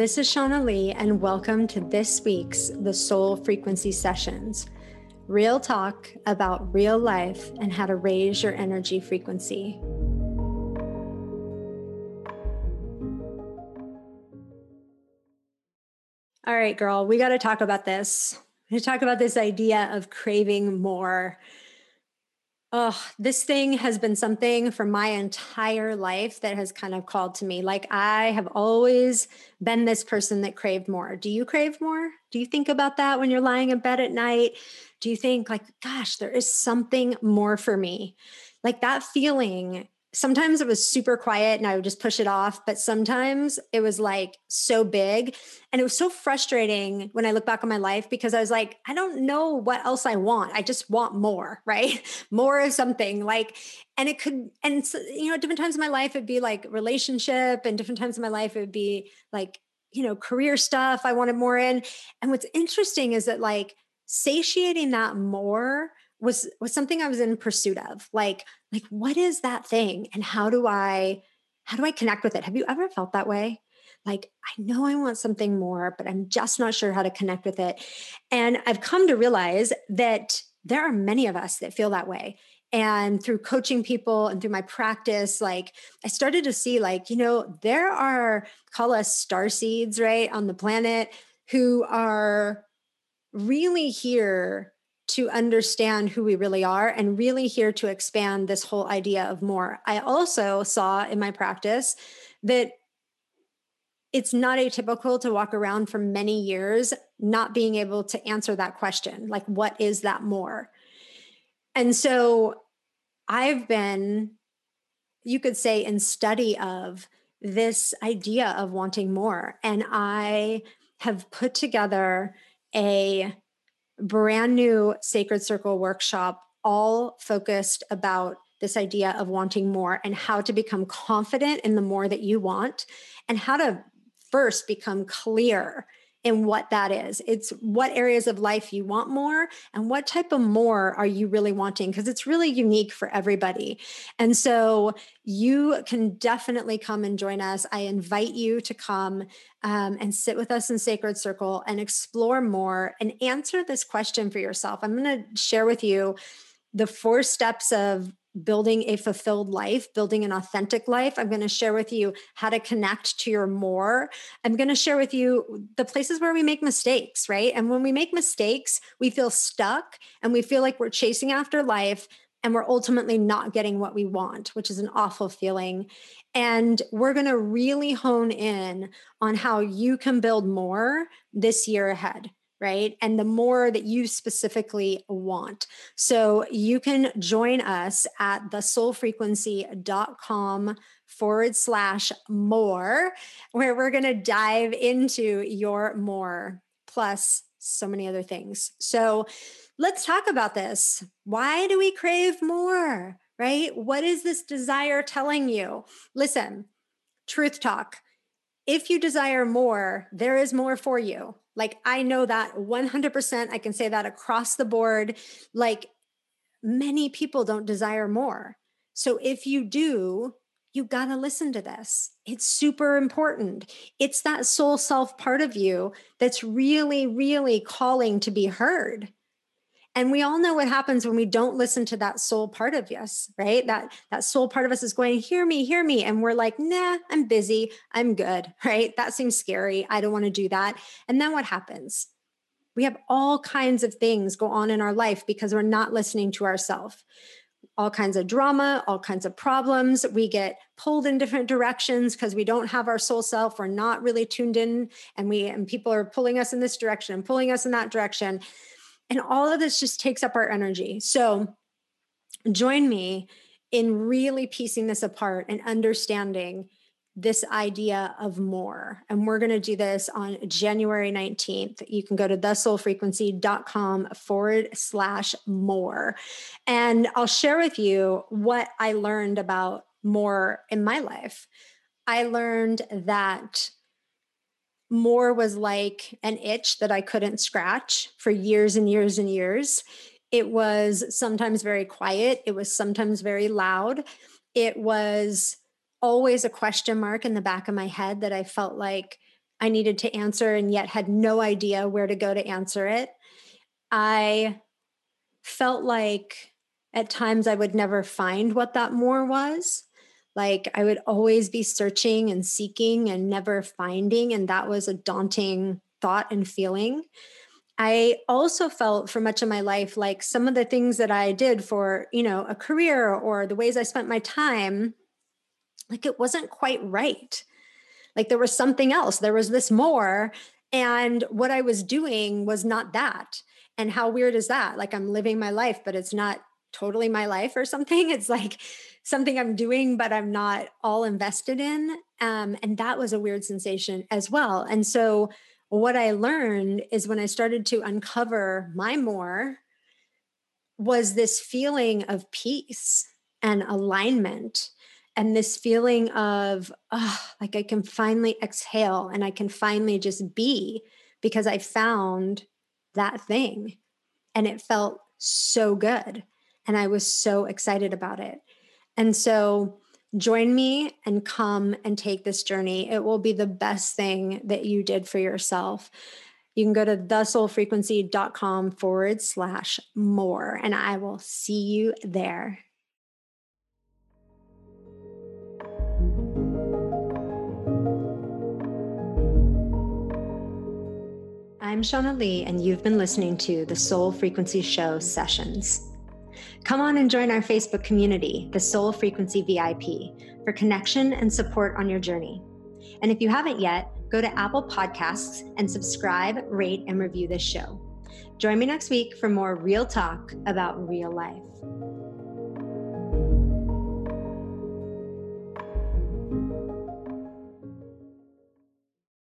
This is Shauna Lee, and welcome to this week's The Soul Frequency Sessions real talk about real life and how to raise your energy frequency. All right, girl, we got to talk about this. We talk about this idea of craving more. Oh, this thing has been something for my entire life that has kind of called to me. Like I have always been this person that craved more. Do you crave more? Do you think about that when you're lying in bed at night? Do you think like, gosh, there is something more for me? Like that feeling sometimes it was super quiet and I would just push it off, but sometimes it was like so big. And it was so frustrating when I look back on my life because I was like, I don't know what else I want. I just want more, right? more of something like, and it could, and so, you know, different times in my life, it'd be like relationship, and different times in my life, it would be like, you know, career stuff I wanted more in. And what's interesting is that like satiating that more was was something I was in pursuit of. Like like what is that thing and how do I how do I connect with it? Have you ever felt that way? Like I know I want something more, but I'm just not sure how to connect with it. And I've come to realize that there are many of us that feel that way. And through coaching people and through my practice, like I started to see, like, you know, there are, call us star seeds, right, on the planet who are really here to understand who we really are and really here to expand this whole idea of more. I also saw in my practice that it's not atypical to walk around for many years not being able to answer that question like, what is that more? And so I've been, you could say, in study of this idea of wanting more. And I have put together a brand new Sacred Circle workshop, all focused about this idea of wanting more and how to become confident in the more that you want and how to first become clear in what that is. It's what areas of life you want more and what type of more are you really wanting because it's really unique for everybody. And so you can definitely come and join us. I invite you to come um, and sit with us in Sacred Circle and explore more and answer this question for yourself. I'm going to share with you the four steps of building a fulfilled life, building an authentic life. I'm going to share with you how to connect to your more. I'm going to share with you the places where we make mistakes, right? And when we make mistakes, we feel stuck and we feel like we're chasing after life and we're ultimately not getting what we want, which is an awful feeling. And we're going to really hone in on how you can build more this year ahead right? And the more that you specifically want. So you can join us at thesoulfrequency.com forward slash more, where we're going to dive into your more plus so many other things. So let's talk about this. Why do we crave more, right? What is this desire telling you? Listen, truth talk. If you desire more, there is more for you. Like I know that 100%. I can say that across the board. Like many people don't desire more. So if you do, you got to listen to this. It's super important. It's that soul self part of you that's really, really calling to be heard. And we all know what happens when we don't listen to that soul part of us, right? That that soul part of us is going, "Hear me, hear me." And we're like, "Nah, I'm busy. I'm good." Right? That seems scary. I don't want to do that. And then what happens? We have all kinds of things go on in our life because we're not listening to ourselves. All kinds of drama, all kinds of problems. We get pulled in different directions because we don't have our soul self. We're not really tuned in, and we and people are pulling us in this direction and pulling us in that direction and all of this just takes up our energy. So join me in really piecing this apart and understanding this idea of more. And we're going to do this on January 19th. You can go to thesoulfrequency.com forward slash more. And I'll share with you what I learned about more in my life. I learned that more was like an itch that I couldn't scratch for years and years and years. It was sometimes very quiet, it was sometimes very loud. It was always a question mark in the back of my head that I felt like I needed to answer and yet had no idea where to go to answer it. I felt like at times I would never find what that more was. Like I would always be searching and seeking and never finding. And that was a daunting thought and feeling. I also felt for much of my life like some of the things that I did for, you know, a career or the ways I spent my time, like it wasn't quite right. Like there was something else, there was this more. And what I was doing was not that. And how weird is that? Like I'm living my life, but it's not totally my life or something. It's like something I'm doing, but I'm not all invested in. Um, and that was a weird sensation as well. And so, what I learned is when I started to uncover my more, was this feeling of peace and alignment and this feeling of oh, like i can finally exhale and i can finally just be because i found that thing and it felt so good and i was so excited about it. And so join me and come and take this journey. It will be the best thing that you did for yourself. You can go to thesoulfrequency.com forward slash more and i will see you there. I'm Shauna Lee, and you've been listening to the Soul Frequency Show sessions. Come on and join our Facebook community, the Soul Frequency VIP, for connection and support on your journey. And if you haven't yet, go to Apple Podcasts and subscribe, rate, and review this show. Join me next week for more real talk about real life.